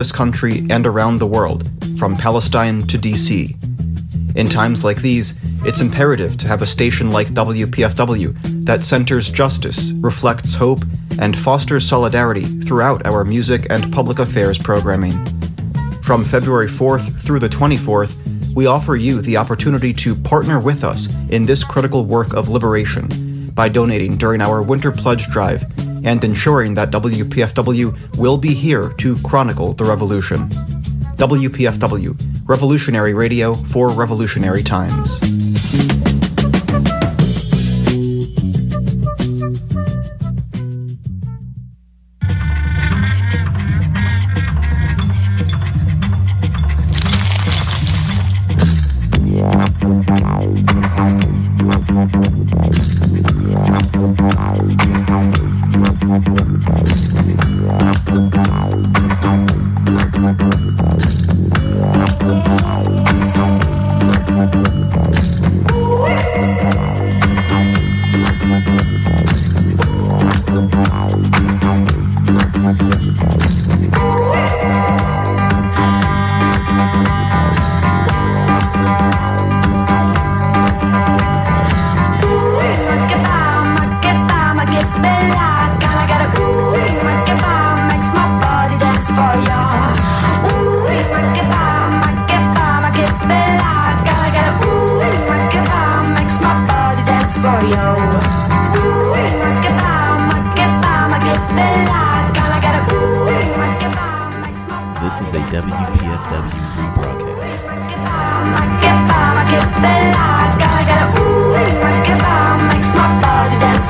this country and around the world, from Palestine to DC. In times like these, it's imperative to have a station like WPFW that centers justice, reflects hope, and fosters solidarity throughout our music and public affairs programming. From February 4th through the 24th, we offer you the opportunity to partner with us in this critical work of liberation by donating during our Winter Pledge Drive and ensuring that WPFW will be here to chronicle the revolution. WPFW, revolutionary radio for revolutionary times.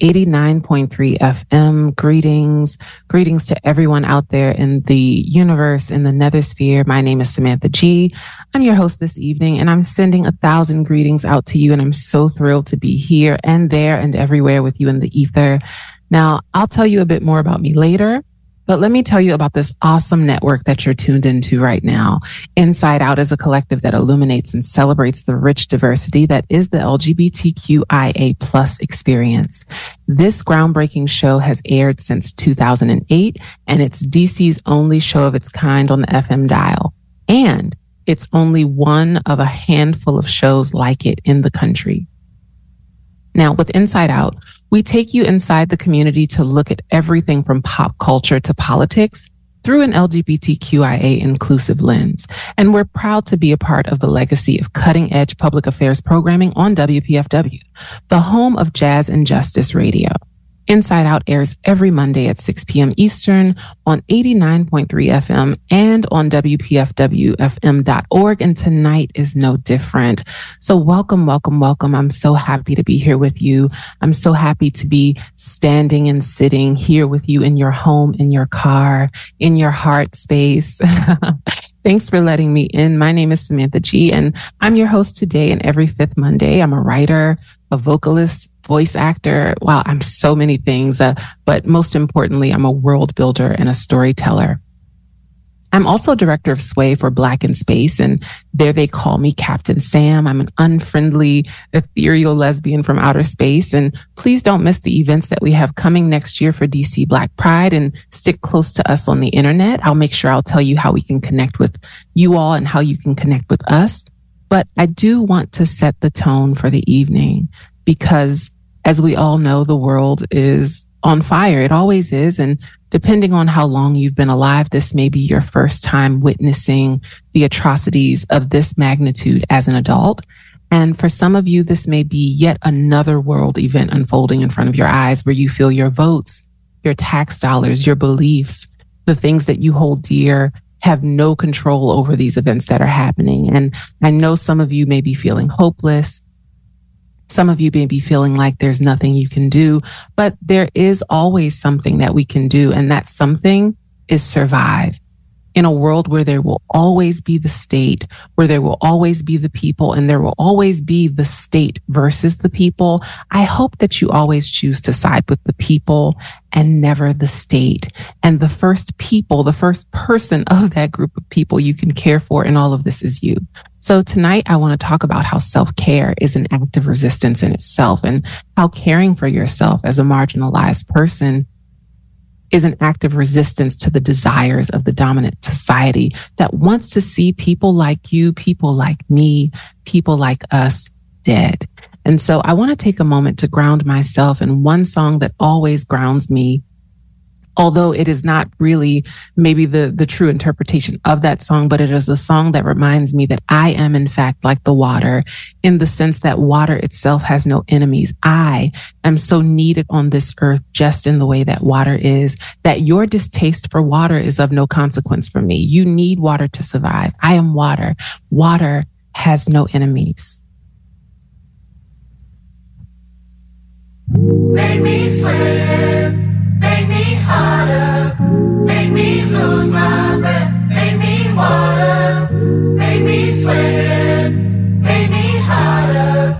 89.3 FM. Greetings. Greetings to everyone out there in the universe, in the nether sphere. My name is Samantha G. I'm your host this evening, and I'm sending a thousand greetings out to you. And I'm so thrilled to be here and there and everywhere with you in the ether. Now, I'll tell you a bit more about me later. But let me tell you about this awesome network that you're tuned into right now. Inside Out is a collective that illuminates and celebrates the rich diversity that is the LGBTQIA plus experience. This groundbreaking show has aired since 2008 and it's DC's only show of its kind on the FM dial. And it's only one of a handful of shows like it in the country. Now, with Inside Out, we take you inside the community to look at everything from pop culture to politics through an LGBTQIA inclusive lens. And we're proud to be a part of the legacy of cutting edge public affairs programming on WPFW, the home of jazz and justice radio. Inside Out airs every Monday at 6 p.m. Eastern on 89.3 FM and on WPFWFM.org. And tonight is no different. So welcome, welcome, welcome. I'm so happy to be here with you. I'm so happy to be standing and sitting here with you in your home, in your car, in your heart space. Thanks for letting me in. My name is Samantha G and I'm your host today and every fifth Monday. I'm a writer, a vocalist, voice actor. Wow, I'm so many things. Uh, but most importantly, I'm a world builder and a storyteller. I'm also director of Sway for Black in Space, and there they call me Captain Sam. I'm an unfriendly, ethereal lesbian from outer space. And please don't miss the events that we have coming next year for DC Black Pride and stick close to us on the internet. I'll make sure I'll tell you how we can connect with you all and how you can connect with us. But I do want to set the tone for the evening because as we all know, the world is on fire. It always is. And depending on how long you've been alive, this may be your first time witnessing the atrocities of this magnitude as an adult. And for some of you, this may be yet another world event unfolding in front of your eyes where you feel your votes, your tax dollars, your beliefs, the things that you hold dear have no control over these events that are happening. And I know some of you may be feeling hopeless. Some of you may be feeling like there's nothing you can do, but there is always something that we can do. And that something is survive. In a world where there will always be the state, where there will always be the people, and there will always be the state versus the people, I hope that you always choose to side with the people and never the state. And the first people, the first person of that group of people you can care for in all of this is you. So tonight I want to talk about how self care is an act of resistance in itself and how caring for yourself as a marginalized person is an act of resistance to the desires of the dominant society that wants to see people like you, people like me, people like us dead. And so I want to take a moment to ground myself in one song that always grounds me although it is not really maybe the, the true interpretation of that song, but it is a song that reminds me that I am in fact like the water in the sense that water itself has no enemies. I am so needed on this earth just in the way that water is, that your distaste for water is of no consequence for me. You need water to survive. I am water. Water has no enemies. Make me swim make me harder, make me lose my breath, make me water, make me sweat, make me harder,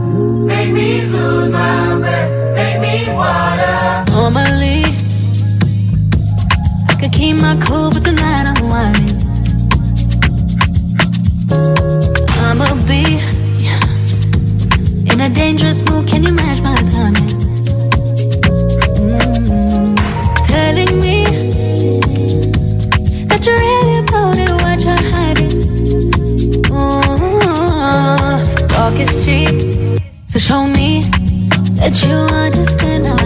make me lose my breath, make me water. Normally, I could keep my cool, that you understand.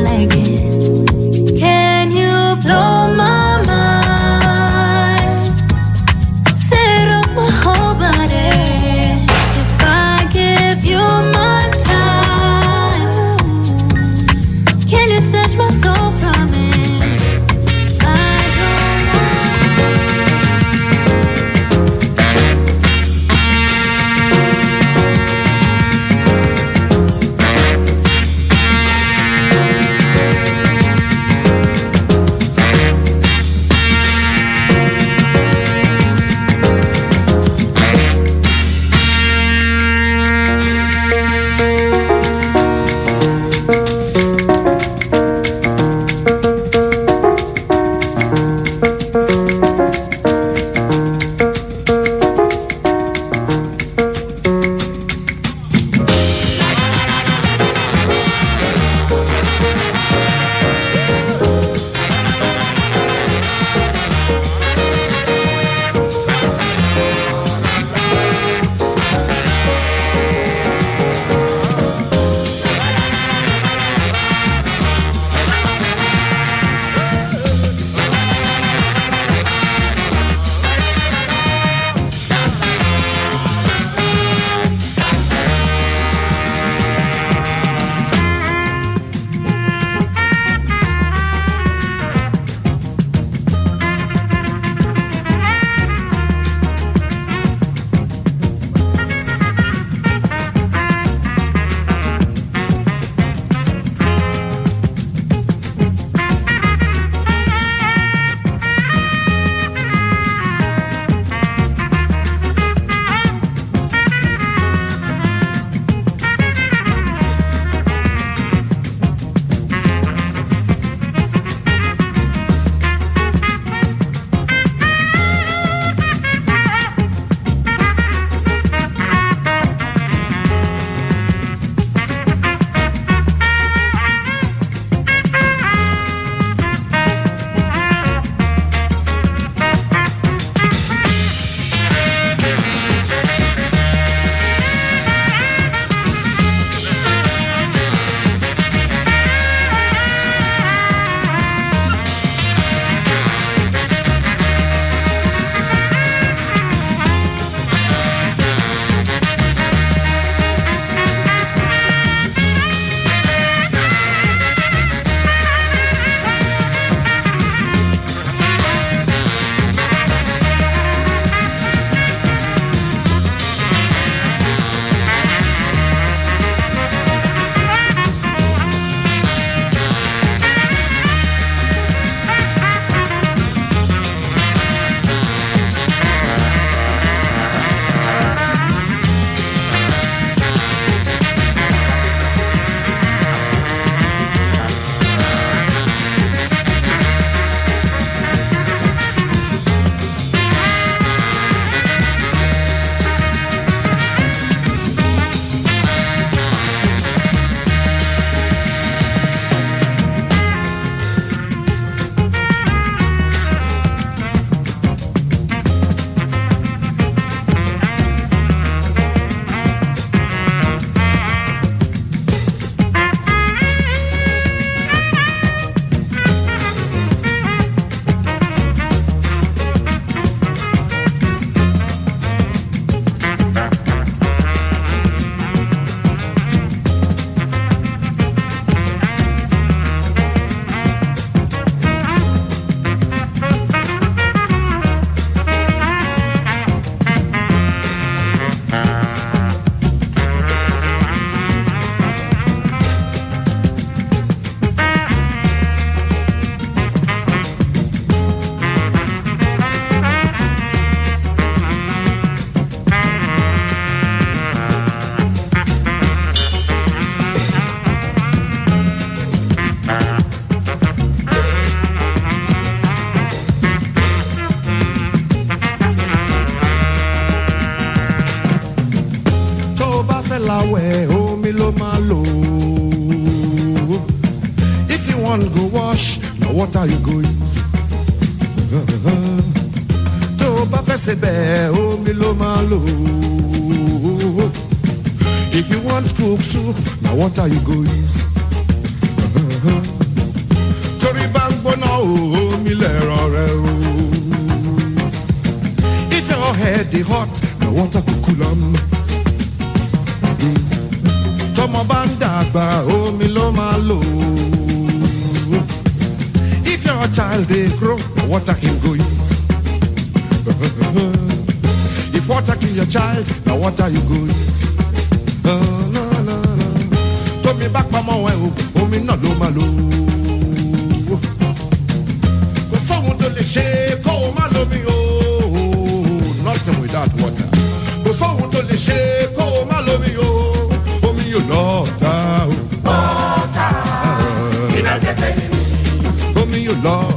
Fẹ́ omi ló máa if you want cook soup na water you go use. torí bá ń gbóná omi lẹ̀rọ if your head dey hot na water go cool am. tọmọ bá ń dàgbà omi if your child dey grow na water him go use. If water kill your child na water you go use. Oh, no, no, no. tómi bá pamọ́ ẹ o omi náà ló máa lò ó. kò sóhun tó lè ṣe kó o má lómi o nothing without water. kò sóhun tó lè ṣe kó o má lómi o omi yóò lọ ta o. omi yóò lọ ta o.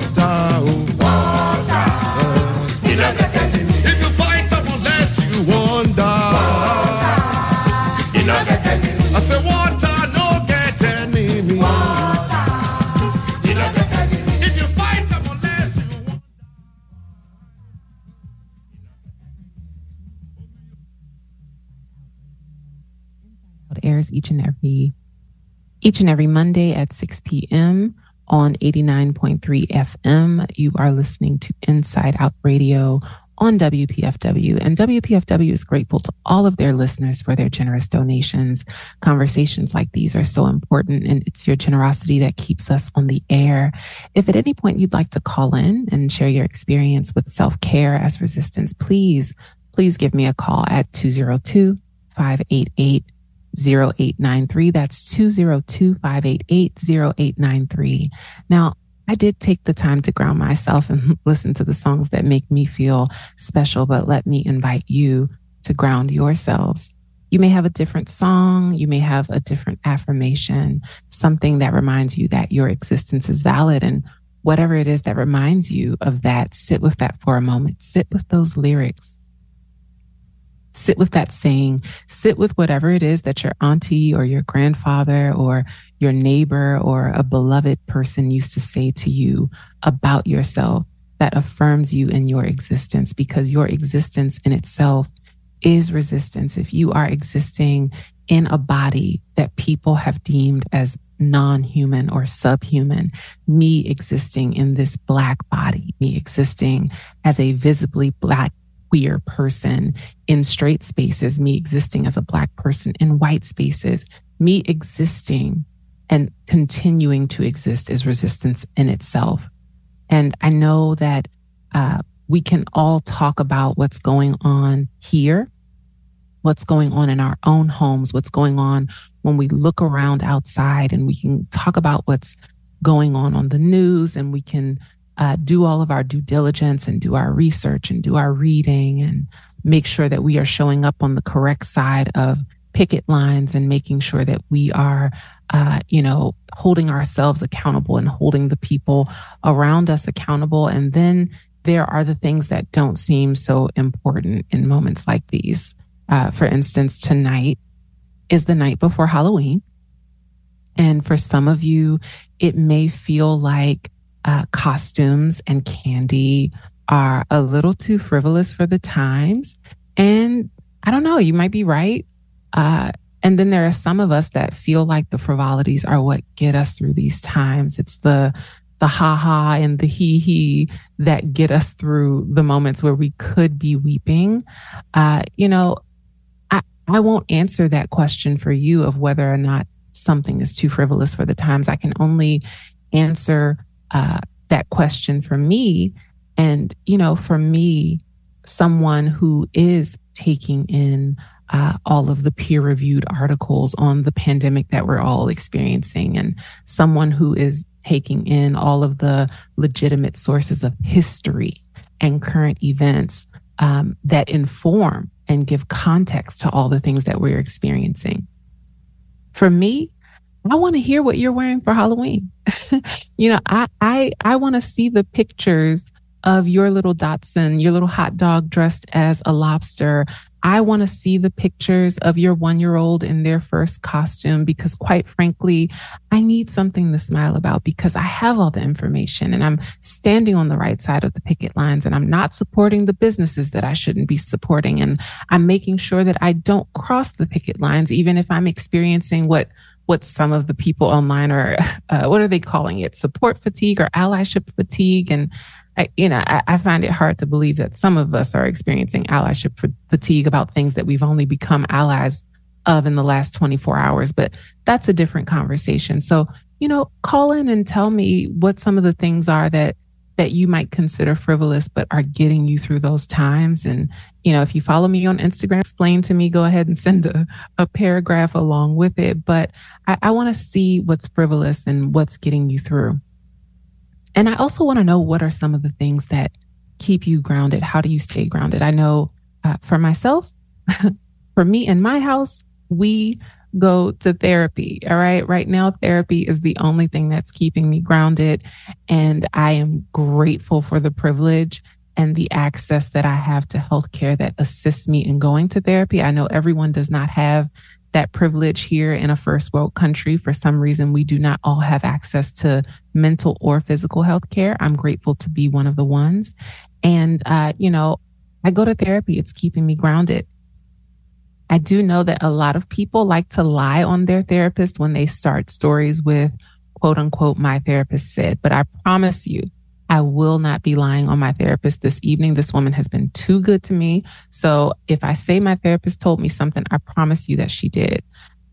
each and every Monday at 6 p.m. on 89.3 FM. You are listening to Inside Out Radio on WPFW. And WPFW is grateful to all of their listeners for their generous donations. Conversations like these are so important, and it's your generosity that keeps us on the air. If at any point you'd like to call in and share your experience with self care as resistance, please, please give me a call at 202 588 0893. That's 202 588 0893. Now, I did take the time to ground myself and listen to the songs that make me feel special, but let me invite you to ground yourselves. You may have a different song, you may have a different affirmation, something that reminds you that your existence is valid. And whatever it is that reminds you of that, sit with that for a moment. Sit with those lyrics. Sit with that saying, sit with whatever it is that your auntie or your grandfather or your neighbor or a beloved person used to say to you about yourself that affirms you in your existence because your existence in itself is resistance. If you are existing in a body that people have deemed as non human or subhuman, me existing in this Black body, me existing as a visibly Black queer person in straight spaces, me existing as a Black person in white spaces, me existing and continuing to exist is resistance in itself. And I know that uh, we can all talk about what's going on here, what's going on in our own homes, what's going on when we look around outside, and we can talk about what's going on on the news, and we can uh, do all of our due diligence and do our research and do our reading and make sure that we are showing up on the correct side of picket lines and making sure that we are, uh, you know, holding ourselves accountable and holding the people around us accountable. And then there are the things that don't seem so important in moments like these. Uh, for instance, tonight is the night before Halloween. And for some of you, it may feel like uh, costumes and candy are a little too frivolous for the times. And I don't know, you might be right. Uh, and then there are some of us that feel like the frivolities are what get us through these times. It's the the ha ha and the he he that get us through the moments where we could be weeping. Uh, you know, I, I won't answer that question for you of whether or not something is too frivolous for the times. I can only answer uh, that question for me. And, you know, for me, someone who is taking in uh, all of the peer reviewed articles on the pandemic that we're all experiencing, and someone who is taking in all of the legitimate sources of history and current events um, that inform and give context to all the things that we're experiencing. For me, I want to hear what you're wearing for Halloween. you know, I I I want to see the pictures of your little dachshund, your little hot dog dressed as a lobster. I want to see the pictures of your one year old in their first costume because, quite frankly, I need something to smile about because I have all the information and I'm standing on the right side of the picket lines and I'm not supporting the businesses that I shouldn't be supporting. And I'm making sure that I don't cross the picket lines, even if I'm experiencing what what some of the people online are, uh, what are they calling it? Support fatigue or allyship fatigue. And I, you know, I, I, find it hard to believe that some of us are experiencing allyship fatigue about things that we've only become allies of in the last 24 hours. But that's a different conversation. So, you know, call in and tell me what some of the things are that that you might consider frivolous, but are getting you through those times. And, you know, if you follow me on Instagram, explain to me, go ahead and send a, a paragraph along with it. But I, I want to see what's frivolous and what's getting you through. And I also want to know what are some of the things that keep you grounded? How do you stay grounded? I know uh, for myself, for me in my house, we go to therapy. All right. Right now, therapy is the only thing that's keeping me grounded. And I am grateful for the privilege and the access that I have to healthcare that assists me in going to therapy. I know everyone does not have that privilege here in a first world country. For some reason, we do not all have access to mental or physical health care. I'm grateful to be one of the ones. And, uh, you know, I go to therapy. It's keeping me grounded. I do know that a lot of people like to lie on their therapist when they start stories with quote unquote, my therapist said, but I promise you, I will not be lying on my therapist this evening. This woman has been too good to me. So if I say my therapist told me something, I promise you that she did.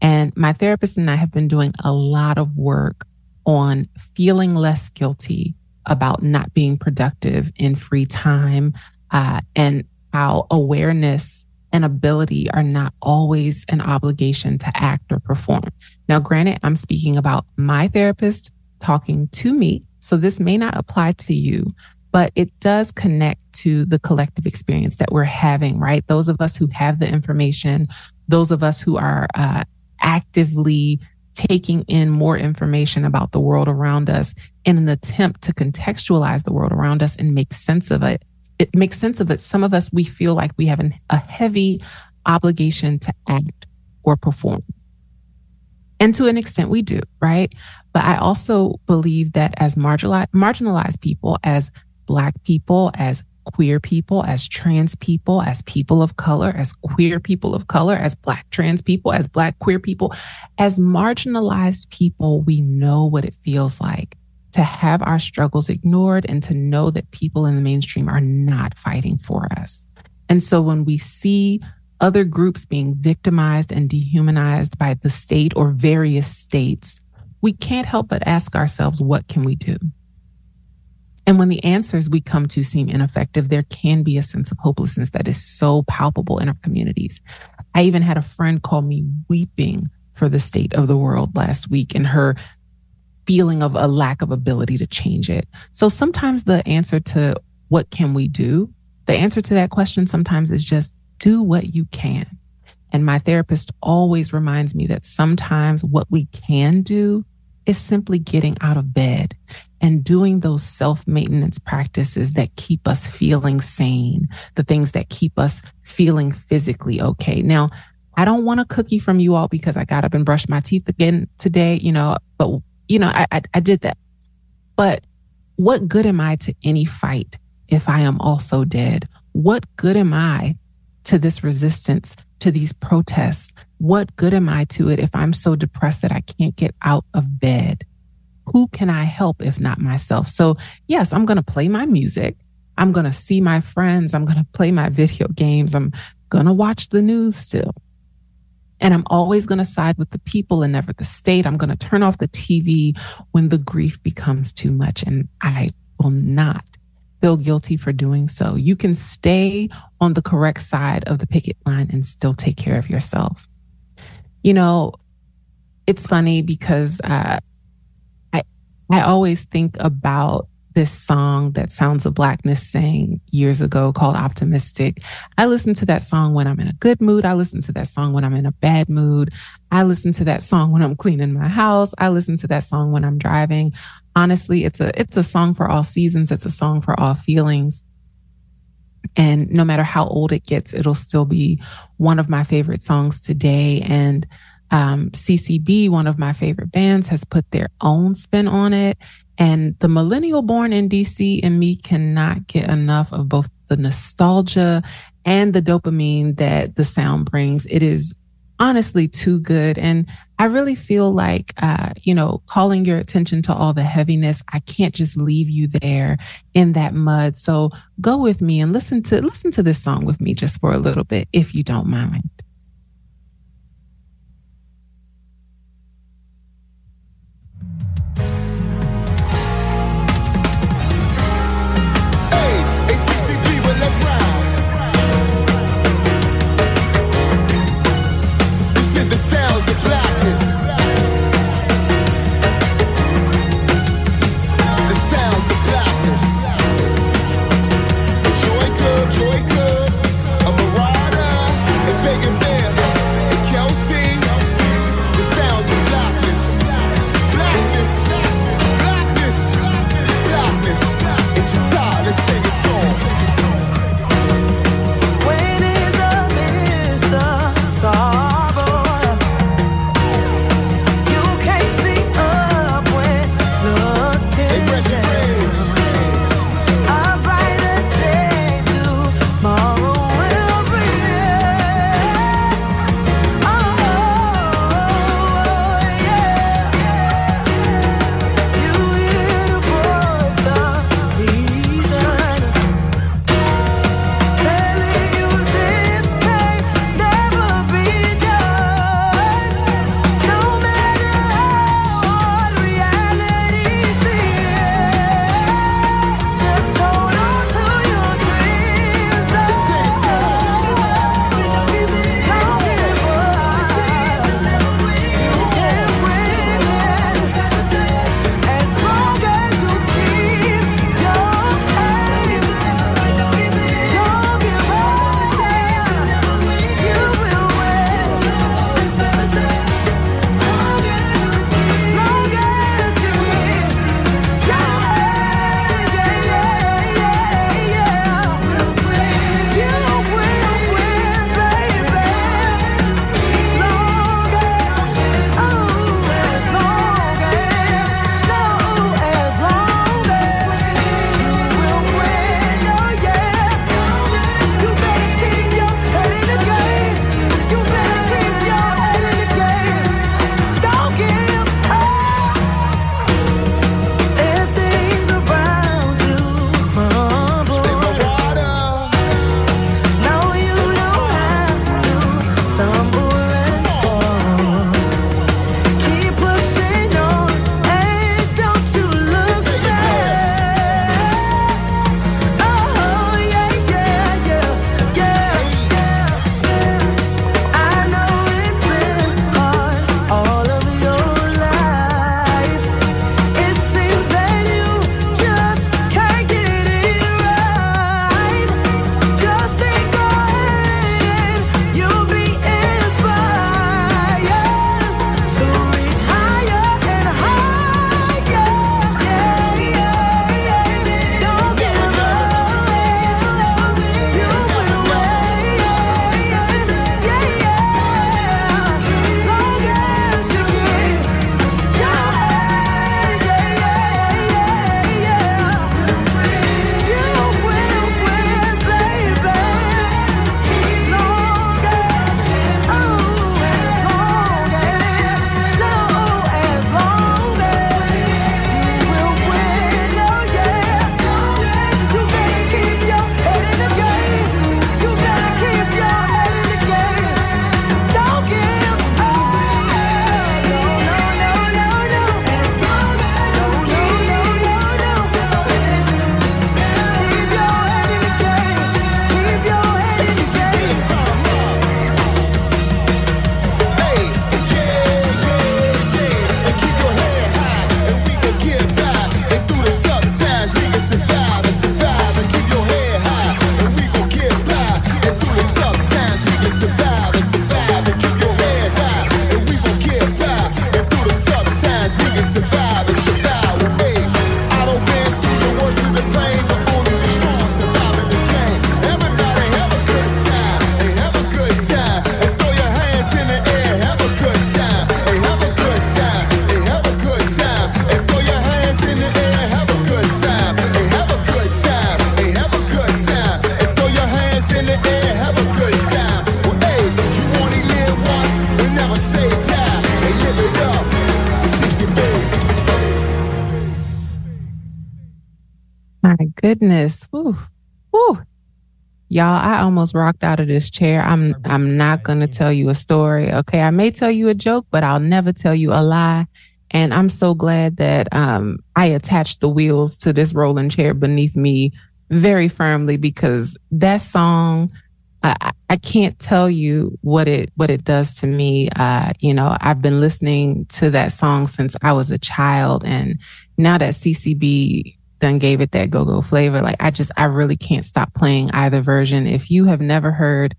And my therapist and I have been doing a lot of work on feeling less guilty about not being productive in free time uh, and how awareness and ability are not always an obligation to act or perform. Now, granted, I'm speaking about my therapist talking to me so this may not apply to you, but it does connect to the collective experience that we're having, right? Those of us who have the information, those of us who are uh, actively taking in more information about the world around us in an attempt to contextualize the world around us and make sense of it. It makes sense of it. Some of us, we feel like we have an, a heavy obligation to act or perform. And to an extent, we do, right? But I also believe that as marginalized, marginalized people, as Black people, as queer people, as trans people, as people of color, as queer people of color, as Black trans people, as Black queer people, as marginalized people, we know what it feels like to have our struggles ignored and to know that people in the mainstream are not fighting for us. And so when we see other groups being victimized and dehumanized by the state or various states, we can't help but ask ourselves, what can we do? And when the answers we come to seem ineffective, there can be a sense of hopelessness that is so palpable in our communities. I even had a friend call me weeping for the state of the world last week and her feeling of a lack of ability to change it. So sometimes the answer to what can we do? The answer to that question sometimes is just do what you can. And my therapist always reminds me that sometimes what we can do is simply getting out of bed and doing those self maintenance practices that keep us feeling sane, the things that keep us feeling physically okay. Now, I don't want a cookie from you all because I got up and brushed my teeth again today, you know, but, you know, I, I, I did that. But what good am I to any fight if I am also dead? What good am I to this resistance to these protests? What good am I to it if I'm so depressed that I can't get out of bed? Who can I help if not myself? So, yes, I'm going to play my music. I'm going to see my friends. I'm going to play my video games. I'm going to watch the news still. And I'm always going to side with the people and never the state. I'm going to turn off the TV when the grief becomes too much. And I will not feel guilty for doing so. You can stay on the correct side of the picket line and still take care of yourself. You know, it's funny because uh, I I always think about this song that Sounds of Blackness sang years ago called Optimistic. I listen to that song when I'm in a good mood. I listen to that song when I'm in a bad mood. I listen to that song when I'm cleaning my house. I listen to that song when I'm driving honestly, it's a it's a song for all seasons. It's a song for all feelings. And no matter how old it gets, it'll still be one of my favorite songs today. And um, CCB, one of my favorite bands, has put their own spin on it. And the millennial born in DC and me cannot get enough of both the nostalgia and the dopamine that the sound brings. It is honestly too good. And I really feel like, uh, you know, calling your attention to all the heaviness, I can't just leave you there in that mud. So go with me and listen to, listen to this song with me just for a little bit, if you don't mind. Y'all, I almost rocked out of this chair. I'm I'm not gonna tell you a story. Okay. I may tell you a joke, but I'll never tell you a lie. And I'm so glad that um, I attached the wheels to this rolling chair beneath me very firmly because that song, I, I can't tell you what it what it does to me. Uh, you know, I've been listening to that song since I was a child, and now that CCB done gave it that go go flavor, like I just I really can't stop playing either version. If you have never heard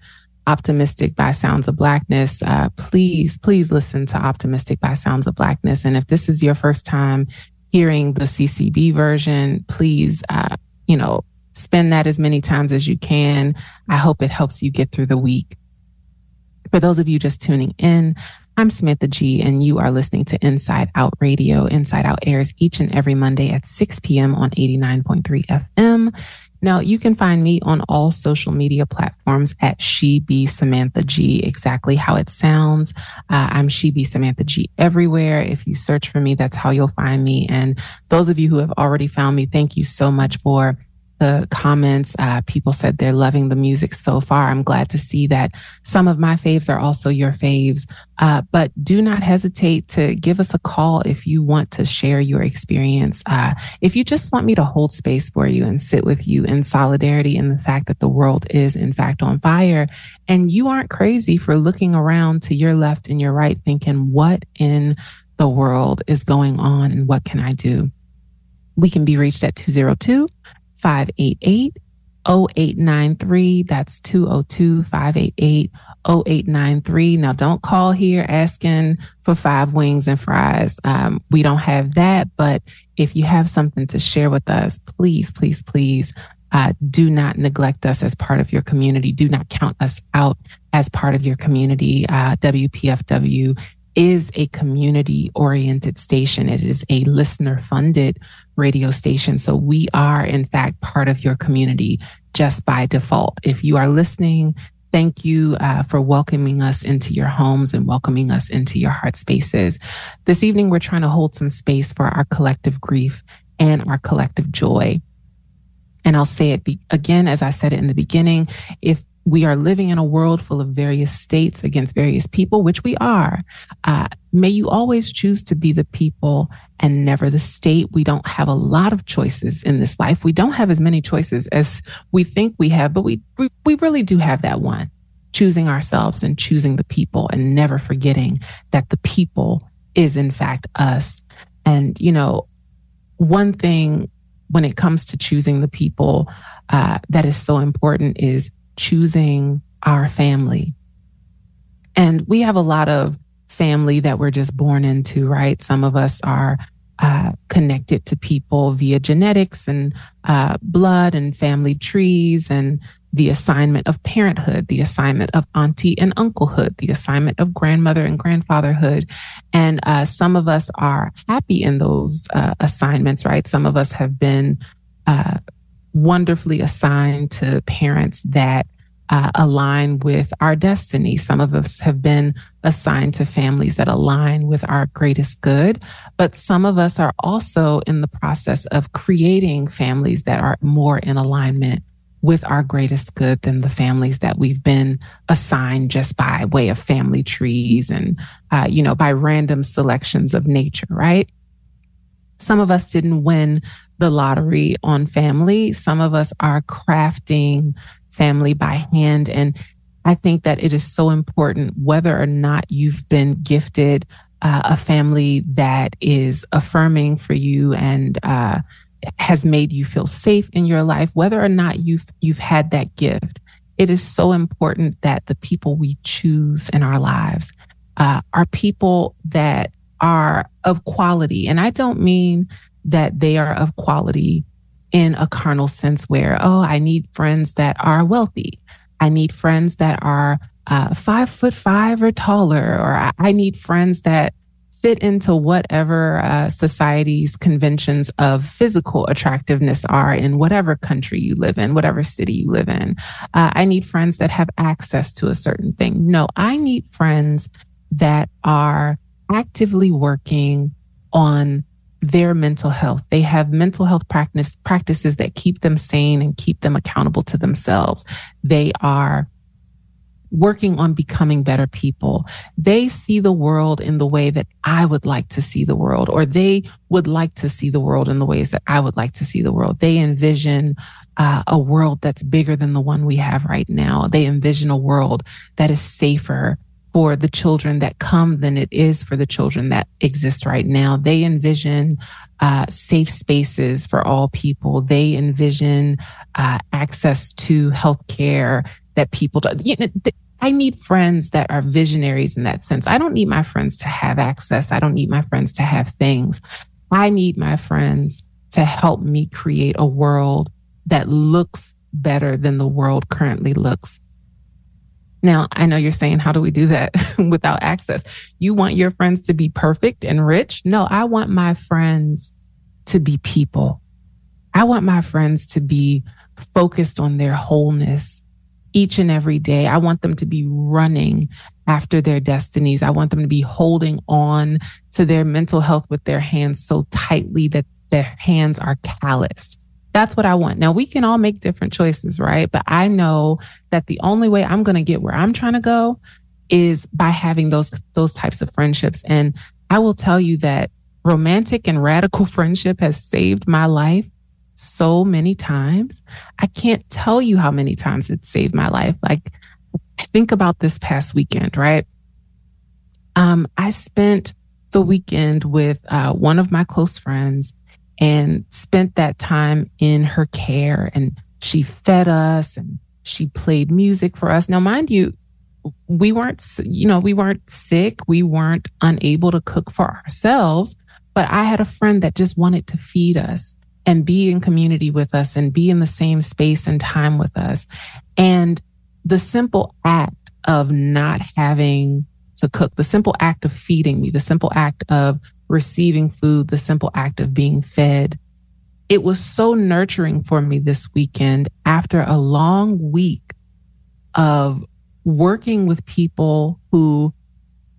Optimistic by Sounds of Blackness, uh, please, please listen to Optimistic by Sounds of Blackness. And if this is your first time hearing the CCB version, please, uh, you know, spend that as many times as you can. I hope it helps you get through the week. For those of you just tuning in, I'm Samantha G, and you are listening to Inside Out Radio. Inside Out airs each and every Monday at 6 p.m. on 89.3 FM. Now, you can find me on all social media platforms at She Be Samantha G, exactly how it sounds. Uh, I'm She Be Samantha G everywhere. If you search for me, that's how you'll find me. And those of you who have already found me, thank you so much for the comments. Uh, people said they're loving the music so far. I'm glad to see that some of my faves are also your faves. Uh, but do not hesitate to give us a call if you want to share your experience. Uh, if you just want me to hold space for you and sit with you in solidarity in the fact that the world is in fact on fire and you aren't crazy for looking around to your left and your right thinking, what in the world is going on and what can I do? We can be reached at 202 588 0893. That's 202 588 0893. Now, don't call here asking for five wings and fries. Um, we don't have that. But if you have something to share with us, please, please, please uh, do not neglect us as part of your community. Do not count us out as part of your community. Uh, WPFW is a community oriented station. It is a listener funded radio station. So we are, in fact, part of your community just by default. If you are listening, thank you uh, for welcoming us into your homes and welcoming us into your heart spaces. This evening, we're trying to hold some space for our collective grief and our collective joy. And I'll say it be- again, as I said it in the beginning, if we are living in a world full of various states against various people, which we are. Uh, may you always choose to be the people and never the state. We don't have a lot of choices in this life. We don't have as many choices as we think we have, but we, we, we really do have that one choosing ourselves and choosing the people and never forgetting that the people is in fact us. And, you know, one thing when it comes to choosing the people uh, that is so important is choosing our family. And we have a lot of family that we're just born into, right? Some of us are uh, connected to people via genetics and uh, blood and family trees and the assignment of parenthood, the assignment of auntie and unclehood, the assignment of grandmother and grandfatherhood. And uh, some of us are happy in those uh, assignments, right? Some of us have been uh, wonderfully assigned to parents that uh, align with our destiny. Some of us have been assigned to families that align with our greatest good, but some of us are also in the process of creating families that are more in alignment with our greatest good than the families that we've been assigned just by way of family trees and, uh, you know, by random selections of nature, right? Some of us didn't win the lottery on family. Some of us are crafting family by hand. And I think that it is so important, whether or not you've been gifted uh, a family that is affirming for you and uh, has made you feel safe in your life, whether or not you've you've had that gift. It is so important that the people we choose in our lives uh, are people that are of quality. And I don't mean that they are of quality in a carnal sense where, oh, I need friends that are wealthy. I need friends that are uh, five foot five or taller, or I need friends that fit into whatever uh, society's conventions of physical attractiveness are in whatever country you live in, whatever city you live in. Uh, I need friends that have access to a certain thing. No, I need friends that are actively working on their mental health. They have mental health practice practices that keep them sane and keep them accountable to themselves. They are working on becoming better people. They see the world in the way that I would like to see the world, or they would like to see the world in the ways that I would like to see the world. They envision uh, a world that's bigger than the one we have right now. They envision a world that is safer for the children that come than it is for the children that exist right now. They envision uh, safe spaces for all people. They envision uh, access to health care that people do. You know, th- I need friends that are visionaries in that sense. I don't need my friends to have access. I don't need my friends to have things. I need my friends to help me create a world that looks better than the world currently looks. Now, I know you're saying, how do we do that without access? You want your friends to be perfect and rich? No, I want my friends to be people. I want my friends to be focused on their wholeness each and every day. I want them to be running after their destinies. I want them to be holding on to their mental health with their hands so tightly that their hands are calloused. That's what I want. Now we can all make different choices, right? But I know that the only way I'm going to get where I'm trying to go is by having those those types of friendships. And I will tell you that romantic and radical friendship has saved my life so many times. I can't tell you how many times it saved my life. Like I think about this past weekend, right? Um, I spent the weekend with uh, one of my close friends and spent that time in her care. And she fed us and she played music for us. Now, mind you, we weren't, you know, we weren't sick. We weren't unable to cook for ourselves, but I had a friend that just wanted to feed us and be in community with us and be in the same space and time with us. And the simple act of not having to cook, the simple act of feeding me, the simple act of receiving food, the simple act of being fed. It was so nurturing for me this weekend after a long week of working with people who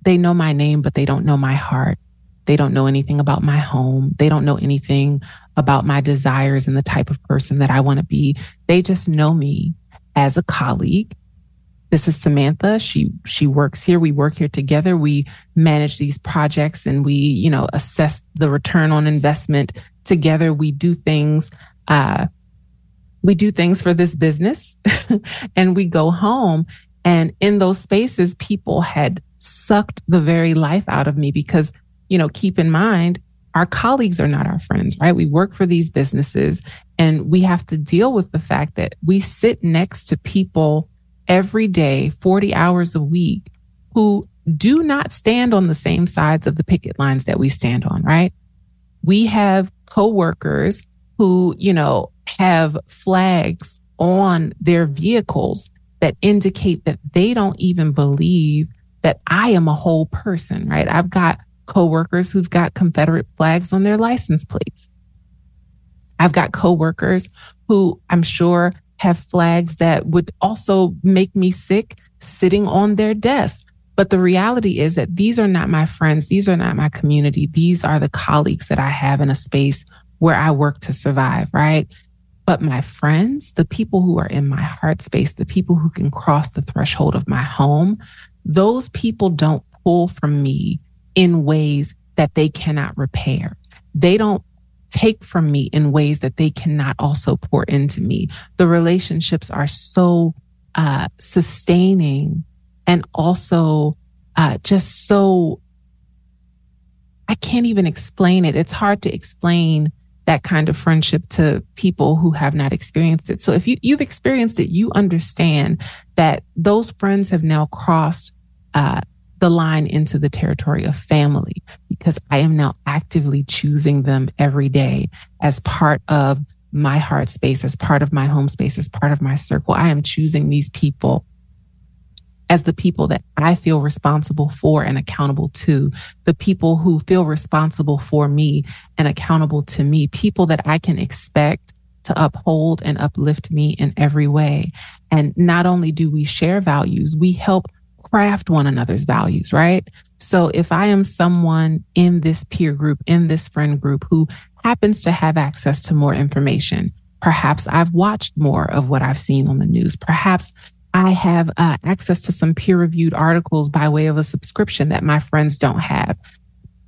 they know my name, but they don't know my heart. They don't know anything about my home. They don't know anything about my desires and the type of person that I want to be. They just know me as a colleague this is Samantha. She she works here. We work here together. We manage these projects and we, you know, assess the return on investment together. We do things uh we do things for this business and we go home and in those spaces people had sucked the very life out of me because, you know, keep in mind our colleagues are not our friends, right? We work for these businesses and we have to deal with the fact that we sit next to people every day, 40 hours a week, who do not stand on the same sides of the picket lines that we stand on, right? We have coworkers who, you know, have flags on their vehicles that indicate that they don't even believe that I am a whole person, right? I've got coworkers who've got Confederate flags on their license plates. I've got coworkers who I'm sure have flags that would also make me sick sitting on their desk. But the reality is that these are not my friends. These are not my community. These are the colleagues that I have in a space where I work to survive, right? But my friends, the people who are in my heart space, the people who can cross the threshold of my home, those people don't pull from me in ways that they cannot repair. They don't take from me in ways that they cannot also pour into me. The relationships are so uh, sustaining and also uh, just so, I can't even explain it. It's hard to explain that kind of friendship to people who have not experienced it. So if you, you've experienced it, you understand that those friends have now crossed uh, the line into the territory of family because I am now actively choosing them every day as part of my heart space, as part of my home space, as part of my circle. I am choosing these people as the people that I feel responsible for and accountable to, the people who feel responsible for me and accountable to me, people that I can expect to uphold and uplift me in every way. And not only do we share values, we help craft one another's values, right? So if I am someone in this peer group, in this friend group who happens to have access to more information, perhaps I've watched more of what I've seen on the news. Perhaps I have uh, access to some peer reviewed articles by way of a subscription that my friends don't have.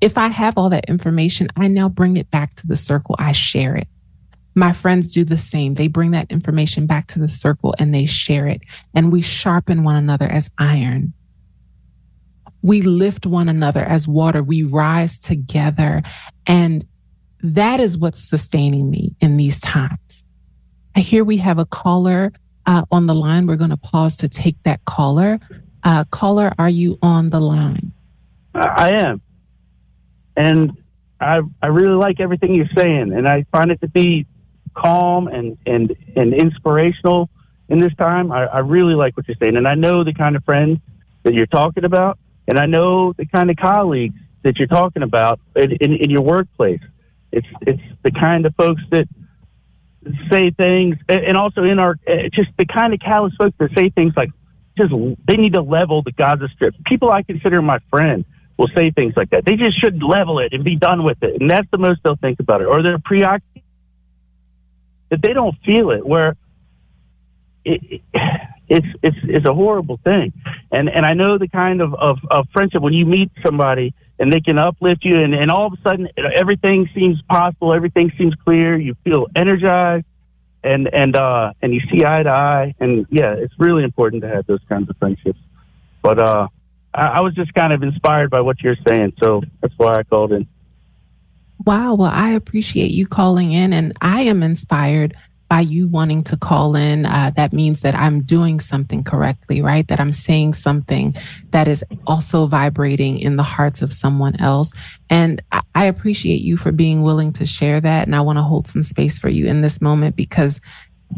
If I have all that information, I now bring it back to the circle. I share it. My friends do the same. They bring that information back to the circle and they share it. And we sharpen one another as iron. We lift one another as water. We rise together. And that is what's sustaining me in these times. I hear we have a caller uh, on the line. We're going to pause to take that caller. Uh, caller, are you on the line? I am, and I I really like everything you're saying, and I find it to be calm and and and inspirational in this time. I, I really like what you're saying, and I know the kind of friends that you're talking about, and I know the kind of colleagues that you're talking about in, in, in your workplace. It's it's the kind of folks that say things, and also in our uh, just the kind of callous folks that say things like, just they need to level the Gaza Strip. People I consider my friend will say things like that. They just should level it and be done with it, and that's the most they'll think about it. Or they're preoccupied that they don't feel it. Where it, it, it's it's it's a horrible thing, and and I know the kind of of, of friendship when you meet somebody and they can uplift you and, and all of a sudden everything seems possible everything seems clear you feel energized and and uh and you see eye to eye. And yeah it's really important to have those kinds of friendships. But uh I, I was just kind of inspired by what you're saying so that's why i called in wow well i appreciate you calling in and i am inspired by you wanting to call in, uh, that means that I'm doing something correctly, right? That I'm saying something that is also vibrating in the hearts of someone else. And I, appreciate you for being willing to share that. And I want to hold some space for you in this moment because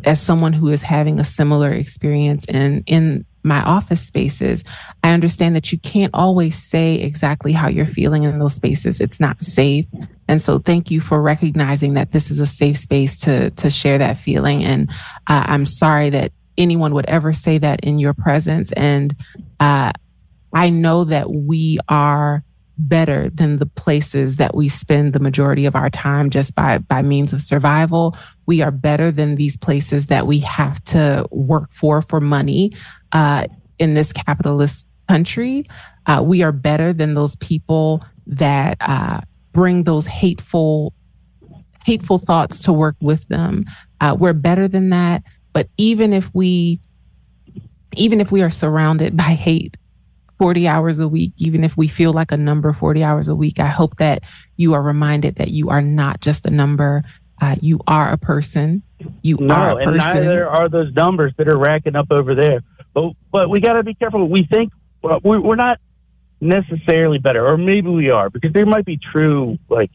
as someone who is having a similar experience in, in my office spaces, I understand that you can't always say exactly how you're feeling in those spaces. It's not safe. And so thank you for recognizing that this is a safe space to, to share that feeling. And uh, I'm sorry that anyone would ever say that in your presence. And uh, I know that we are better than the places that we spend the majority of our time just by by means of survival we are better than these places that we have to work for for money uh, in this capitalist country. Uh, we are better than those people that uh, bring those hateful, hateful thoughts to work with them. Uh, we're better than that. But even if we, even if we are surrounded by hate 40 hours a week, even if we feel like a number 40 hours a week, I hope that you are reminded that you are not just a number. Uh, you are a person. You no, are a person. and neither are those numbers that are racking up over there. But but we got to be careful. We think well, we're not necessarily better, or maybe we are, because there might be true like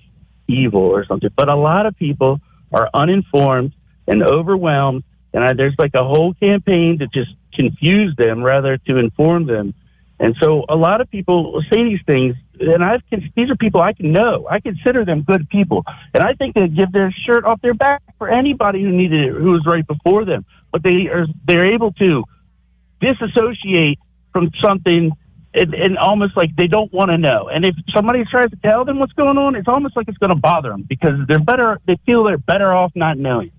evil or something. But a lot of people are uninformed and overwhelmed, and I, there's like a whole campaign to just confuse them rather to inform them. And so a lot of people say these things, and I've these are people I can know. I consider them good people, and I think they give their shirt off their back for anybody who needed it, who was right before them. But they are they're able to disassociate from something and, and almost like they don't want to know. And if somebody tries to tell them what's going on, it's almost like it's going to bother them because they're better. They feel they're better off not knowing,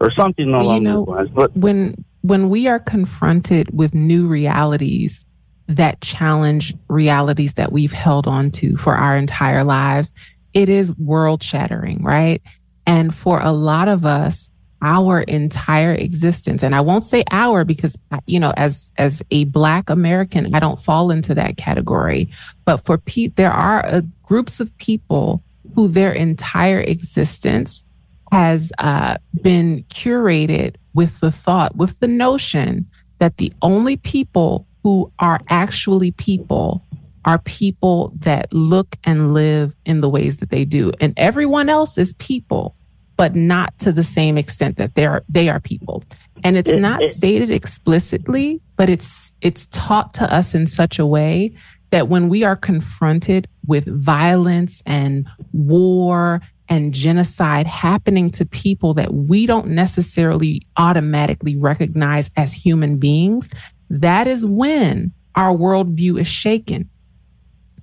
or something along you know, those lines. But when when we are confronted with new realities that challenge realities that we've held on to for our entire lives, it is world shattering, right? And for a lot of us, our entire existence. And i won't say our because you know as as a black american i don't fall into that category. But for Pete, there are uh, groups of people who their entire existence has uh, been curated with the thought with the notion that the only people who are actually people are people that look and live in the ways that they do. And everyone else is people but not to the same extent that they're they are people. And it's not stated explicitly, but it's it's taught to us in such a way that when we are confronted with violence and war and genocide happening to people that we don't necessarily automatically recognize as human beings, that is when our worldview is shaken.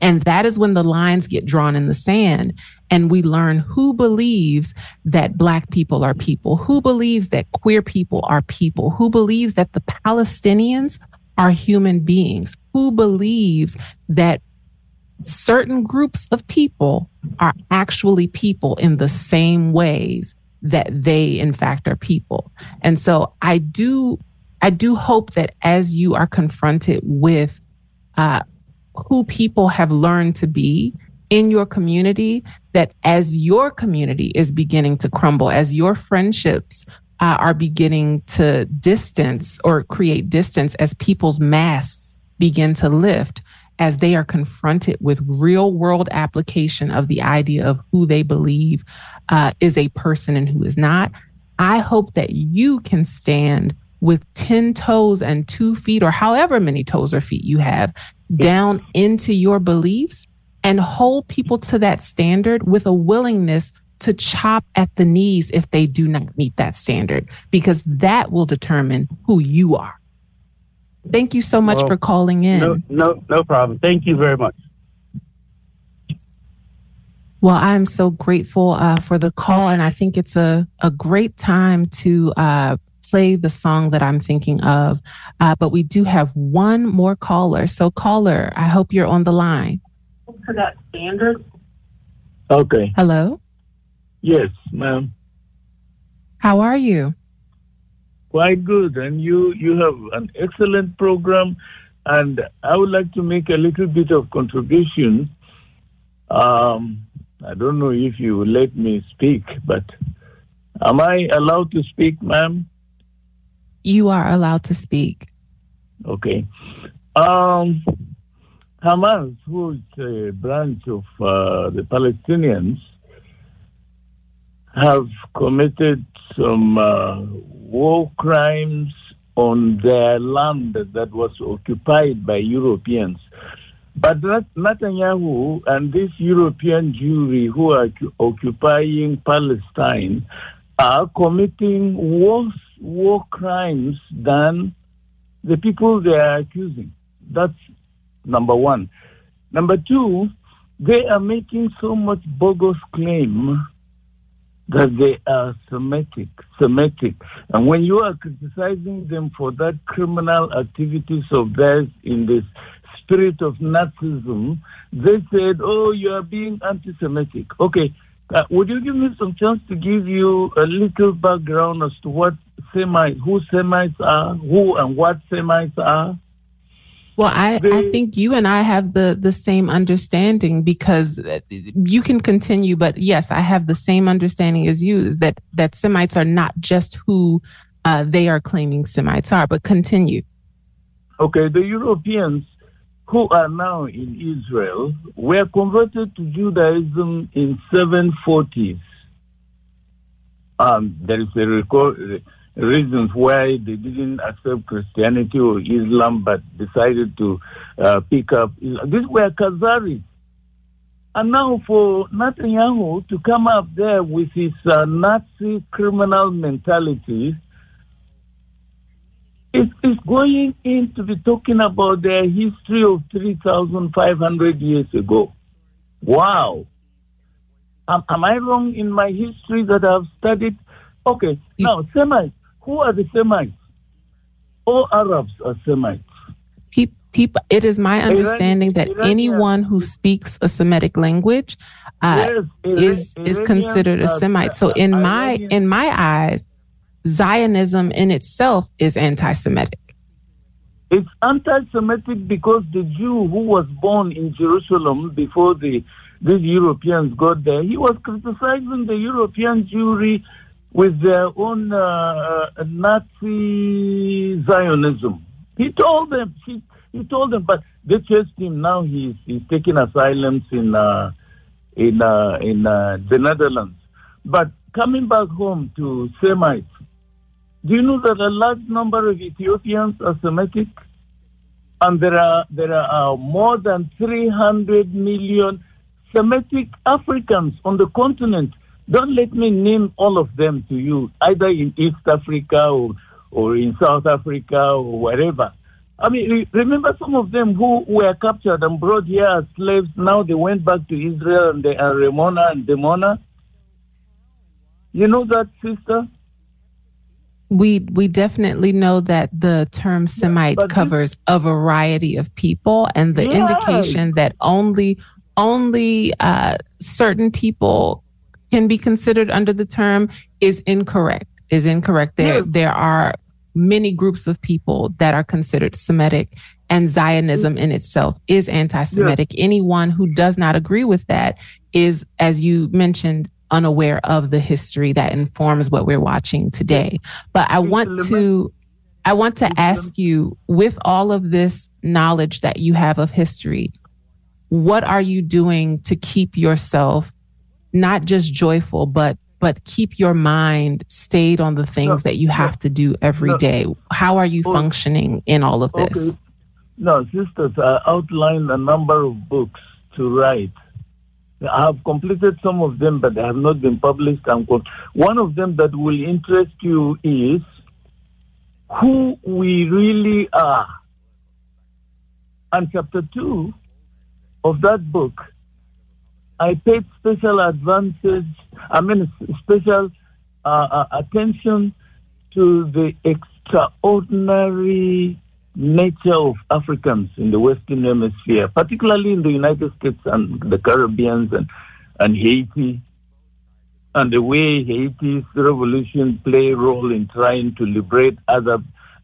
And that is when the lines get drawn in the sand and we learn who believes that Black people are people, who believes that queer people are people, who believes that the Palestinians are human beings, who believes that certain groups of people are actually people in the same ways that they in fact are people. And so I do I do hope that as you are confronted with uh, who people have learned to be in your community, that as your community is beginning to crumble, as your friendships uh, are beginning to distance or create distance, as people's masks begin to lift, as they are confronted with real world application of the idea of who they believe uh, is a person and who is not. I hope that you can stand with 10 toes and two feet, or however many toes or feet you have, down into your beliefs and hold people to that standard with a willingness to chop at the knees if they do not meet that standard, because that will determine who you are. Thank you so much Well, for calling in. No, no, no problem. Thank you very much. Well, I'm so grateful uh, for the call, and I think it's a, a great time to uh, play the song that I'm thinking of. Uh, but we do have one more caller. So, caller, I hope you're on the line. To that standard? Okay. Hello, Yes, ma'am. how are you? Quite good. And you, you have an excellent program. And I would like to make a little bit of contribution. Um, I don't know if you will let me speak, but am I allowed to speak, ma'am? You are allowed to speak. Okay. Um, Hamas, who is a branch of uh, the Palestinians, have committed some uh, war crimes on their land that was occupied by Europeans. But Net- Netanyahu and this European Jewry who are occupying Palestine are committing worse war crimes than the people they are accusing. That's number one. Number two, they are making so much bogus claim that they are Semitic, Semitic. And when you are criticizing them for that criminal activities of theirs in this spirit of Nazism, they said, oh, you are being anti-Semitic. Okay, uh, would you give me some chance to give you a little background as to what Semites, who Semites are, who and what Semites are? Well, I, I think you and I have the the same understanding because uh, you can continue, but yes, I have the same understanding as you is that that Semites are not just who uh, they are claiming Semites are, but continue. Okay, the Europeans who are now in Israel were converted to Judaism in 740s. Um, there is a record, reasons why they didn't accept Christianity or Islam, but decided to uh, pick up. These were Khazaris. And now for Netanyahu to come up there with his uh, Nazi criminal mentality, it is going in to be talking about their history of 3,500 years ago. Wow. Am, am I wrong in my history that I've studied? Okay, now, Semites. Who are the Semites? All Arabs are Semites. It is my understanding that Iranian- anyone who speaks a Semitic language uh, yes, is is considered a Semite. So in my in my eyes, Zionism in itself is anti-Semitic. It's anti-Semitic because the Jew who was born in Jerusalem before the these Europeans got there, he was criticizing the European Jewry with their own uh, uh, Nazi Zionism. He told them, he, he told them, but they chased him. Now he's he's taking asylum in uh, in uh, in uh, the Netherlands. But coming back home to Semites, do you know that a large number of Ethiopians are Semitic? And there are there are more than 300 million Semitic Africans on the continent. Don't let me name all of them to you, either in East Africa or, or in South Africa or wherever. I mean, re- remember some of them who were captured and brought here as slaves. Now they went back to Israel and they are Ramona and Demona. You know that, sister? We we definitely know that the term Semite this- covers a variety of people, and the Yes. indication that only only uh, certain people can be considered under the term is incorrect. Is incorrect. There Yes. there are many groups of people that are considered Semitic, and Zionism in itself is anti-Semitic. Anyone who does not agree with that is, as you mentioned, unaware of the history that informs what we're watching today. But I want to I want to ask you with all of this knowledge that you have of history, what are you doing to keep yourself not just joyful but but keep your mind stayed on the things No, that you have to do every no. day? How are you Oh. functioning in all of this? Okay. No, sisters, I outlined a number of books to write. I have completed some of them, but they have not been published. Co- one of them that will interest you is who we really are. And chapter two of that book, I paid special advantage, I mean, special uh, uh, attention to the extraordinary nature of Africans in the Western Hemisphere, particularly in the United States and the Caribbean and, and Haiti, and the way Haiti's revolution play a role in trying to liberate other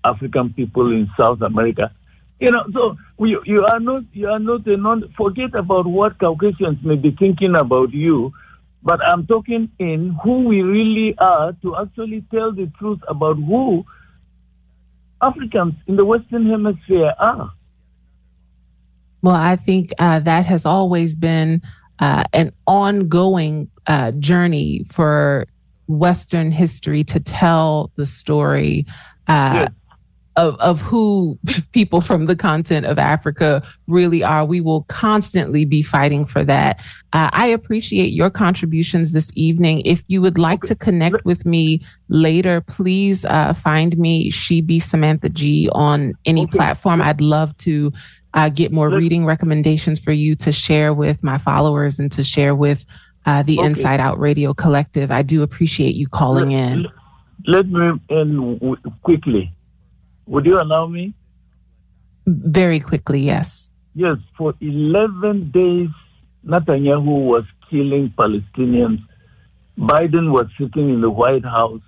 African people in South America. You know, so we, you are not you are not a non. Forget about what Caucasians may be thinking about you, but I'm talking in who we really are to actually tell the truth about who Africans in the Western Hemisphere are. Well, I think uh, that has always been uh, an ongoing uh, journey for Western history to tell the story uh, Yes. Of, of who people from the continent of Africa really are. We will constantly be fighting for that. Uh, I appreciate your contributions this evening. If you would like to connect with me later, please uh, find me, She Be Samantha G, on any Okay. platform. I'd love to uh, get more reading recommendations for you to share with my followers and to share with uh, the Okay. Inside Out Radio Collective. I do appreciate you calling Let- in. Let, let me end quickly. Would you allow me? Very quickly, yes. Yes, for 11 days, Netanyahu was killing Palestinians. Biden was sitting in the White House,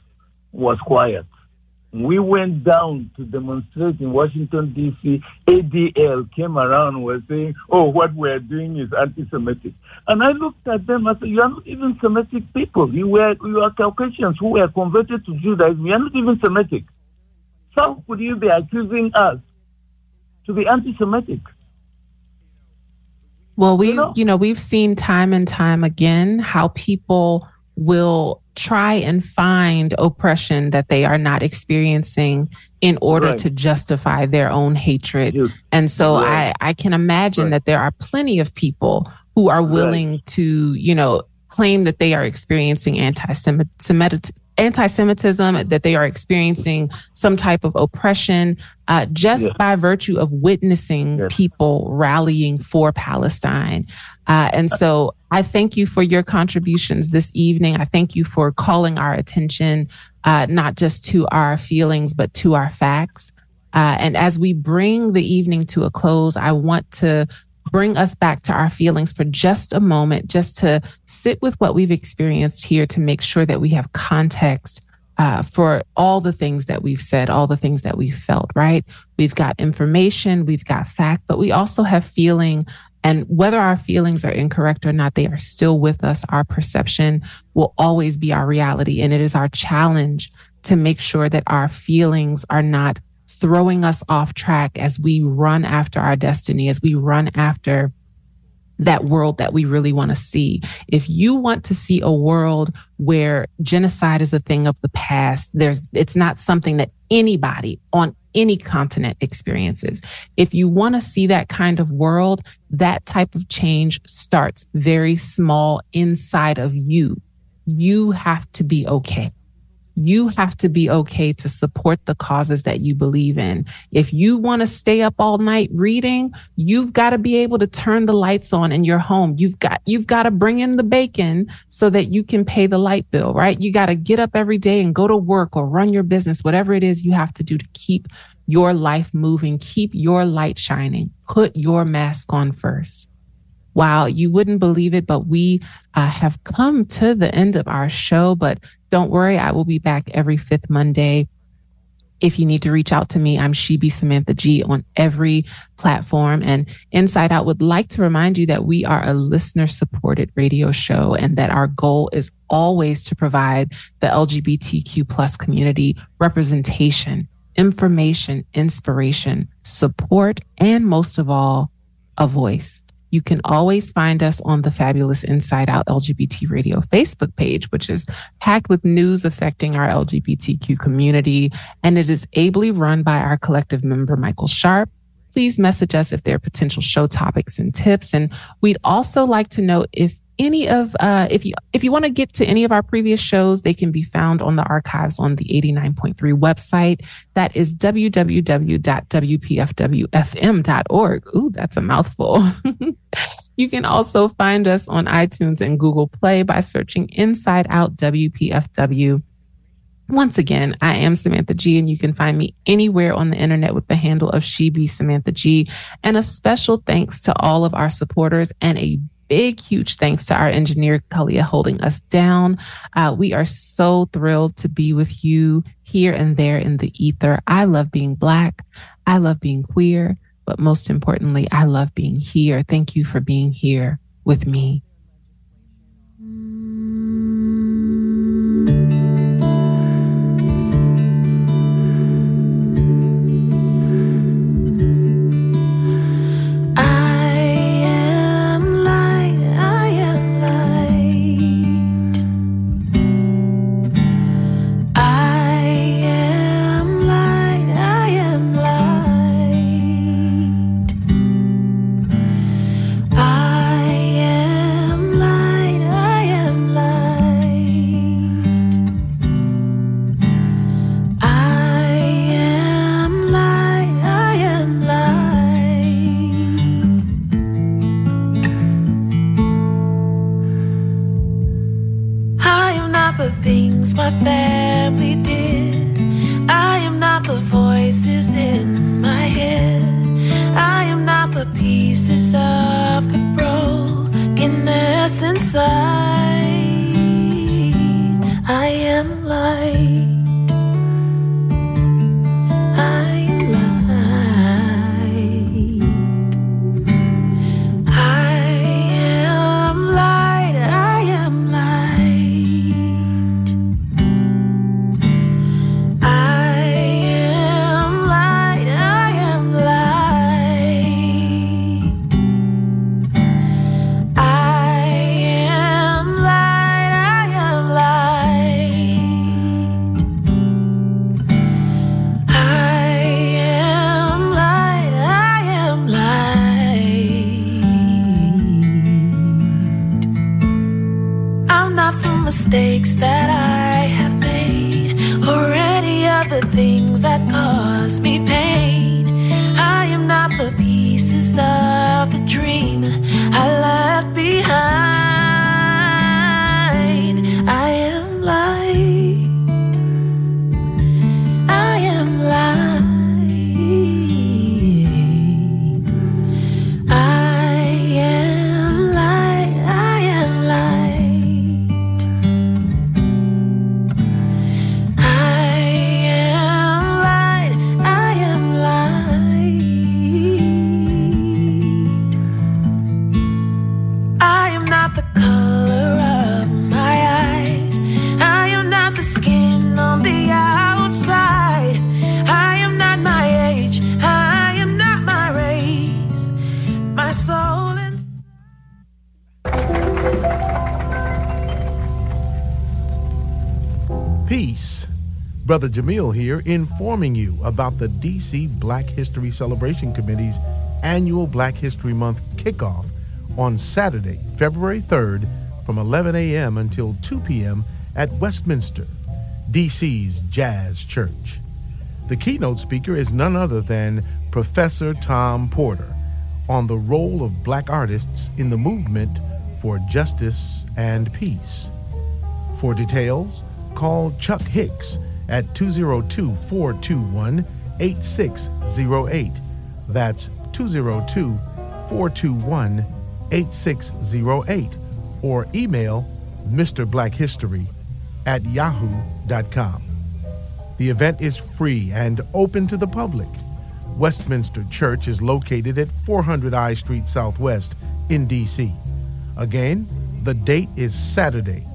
was quiet. We went down to demonstrate in Washington, D.C. ADL came around and was saying, oh, what we're doing is anti Semitic. And I looked at them and said, You are not even Semitic people. You, were, you are Caucasians who were converted to Judaism. You are not even Semitic. How could you be accusing us to be anti Semitic? Well, we, You know? you know, we've seen time and time again how people will try and find oppression that they are not experiencing in order Right. to justify their own hatred. Yes. And so Right. I, I can imagine Right. that there are plenty of people who are willing to, you know, claim that they are experiencing anti-Semitic, anti-Semitism, that they are experiencing some type of oppression, uh, just Yes. by virtue of witnessing Yes. people rallying for Palestine. Uh, and so I thank you for your contributions this evening. I thank you for calling our attention, uh, not just to our feelings, but to our facts. Uh, and as we bring the evening to a close, I want to bring us back to our feelings for just a moment, just to sit with what we've experienced here to make sure that we have context uh, for all the things that we've said, all the things that we've felt, right? We've got information, we've got fact, but we also have feeling. And whether our feelings are incorrect or not, they are still with us. Our perception will always be our reality. And it is our challenge to make sure that our feelings are not throwing us off track as we run after our destiny, as we run after that world that we really want to see. If you want to see a world where genocide is a thing of the past, there's it's not something that anybody on any continent experiences. If you want to see that kind of world, that type of change starts very small inside of you. You have to be okay. You have to be okay to support the causes that you believe in. If you want to stay up all night reading, you've got to be able to turn the lights on in your home. You've got, you've got to bring in the bacon so that you can pay the light bill, right? You got to get up every day and go to work or run your business, whatever it is you have to do to keep your life moving, keep your light shining, put your mask on first. Wow, you wouldn't believe it, but we uh, have come to the end of our show. But don't worry, I will be back every fifth Monday. If you need to reach out to me, I'm She Samantha G on every platform. And Inside Out would like to remind you that we are a listener supported radio show and that our goal is always to provide the LGBTQ plus community representation, information, inspiration, support, and most of all, a voice. You can always find us on the fabulous Inside Out LGBT Radio Facebook page, which is packed with news affecting our LGBTQ community. And it is ably run by our collective member, Michael Sharp. Please message us if there are potential show topics and tips. And we'd also like to know if any of uh, if you if you want to get to any of our previous shows they can be found on the archives on the 89.3 website. That is www.wpfwfm.org ooh that's a mouthful. You can also find us on itunes and google play by searching inside out wpfw once again, I am Samantha G, and you can find me anywhere on the internet with the handle of She Be Samantha G. And a special thanks to all of our supporters and a big, huge thanks to our engineer, Kalia, holding us down. Uh, we are so thrilled to be with you here and there in the ether. I love being Black. I love being queer. But most importantly, I love being here. Thank you for being here with me. Brother Jamil here, informing you about the DC Black History Celebration Committee's annual Black History Month kickoff on Saturday, February 3rd from 11 a.m. until 2 p.m. at Westminster. DC's Jazz Church. The keynote speaker is none other than Professor Tom Porter on the role of black artists in the movement for justice and peace. For details, call Chuck Hicks at 202 421 8608. That's 202 421 8608. Or email Mr. Black History at yahoo.com. The event is free and open to the public. Westminster Church is located at 400 I Street Southwest in D.C. Again, the date is Saturday,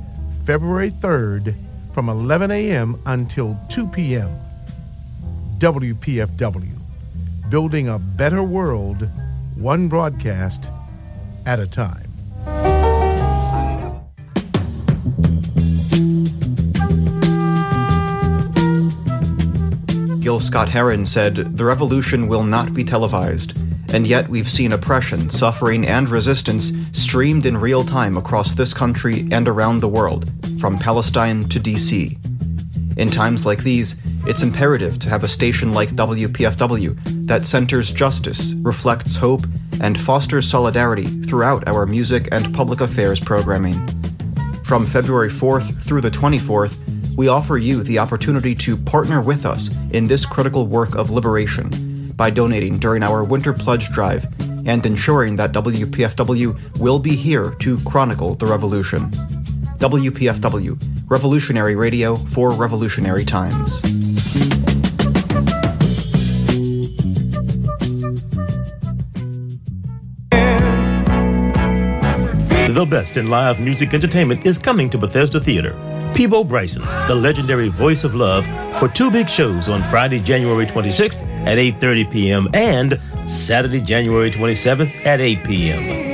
February 3rd from 11 a.m. until 2 p.m. WPFW, building a better world, one broadcast at a time. Gil Scott Heron said, The revolution will not be televised, and yet we've seen oppression, suffering, and resistance streamed in real time across this country and around the world, from Palestine to DC. In times like these, it's imperative to have a station like WPFW that centers justice, reflects hope, and fosters solidarity throughout our music and public affairs programming. From February 4th through the 24th, we offer you the opportunity to partner with us in this critical work of liberation by donating during our Winter Pledge Drive and ensuring that WPFW will be here to chronicle the revolution. WPFW, revolutionary radio for revolutionary times. The best in live music entertainment is coming to Bethesda Theater. Peabo Bryson, the legendary voice of love, for two big shows on Friday, January 26th at 8:30 p.m. and Saturday, January 27th at 8 p.m.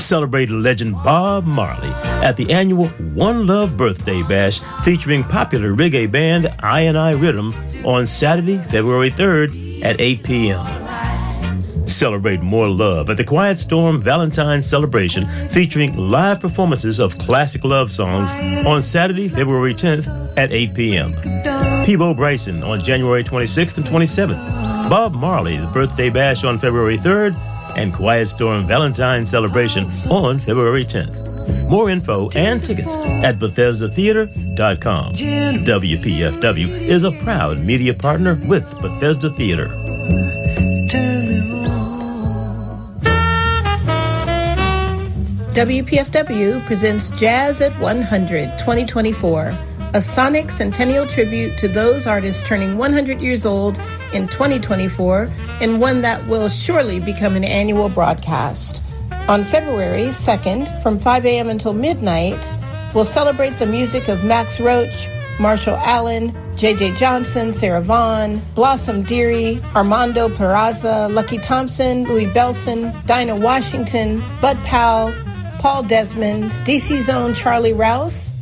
Celebrate legend Bob Marley at the annual One Love Birthday Bash featuring popular reggae band I and I Rhythm on Saturday, February 3rd at 8 p.m. Celebrate more love at the Quiet Storm Valentine's Celebration featuring live performances of classic love songs on Saturday, February 10th at 8 p.m. Peabo Bryson on January 26th and 27th. Bob Marley, the birthday bash on February 3rd, and Quiet Storm Valentine's Celebration on February 10th. More info and tickets at BethesdaTheater.com. WPFW is a proud media partner with Bethesda Theater. WPFW presents Jazz at 100 2024, a sonic centennial tribute to those artists turning 100 years old in 2024, and one that will surely become an annual broadcast. On February 2nd, from 5 a.m. until midnight, we'll celebrate the music of Max Roach, Marshall Allen, J.J. Johnson, Sarah Vaughan, Blossom Dearie, Armando Peraza, Lucky Thompson, Louie Bellson, Dinah Washington, Bud Powell, Paul Desmond, DC Zone Charlie Rouse,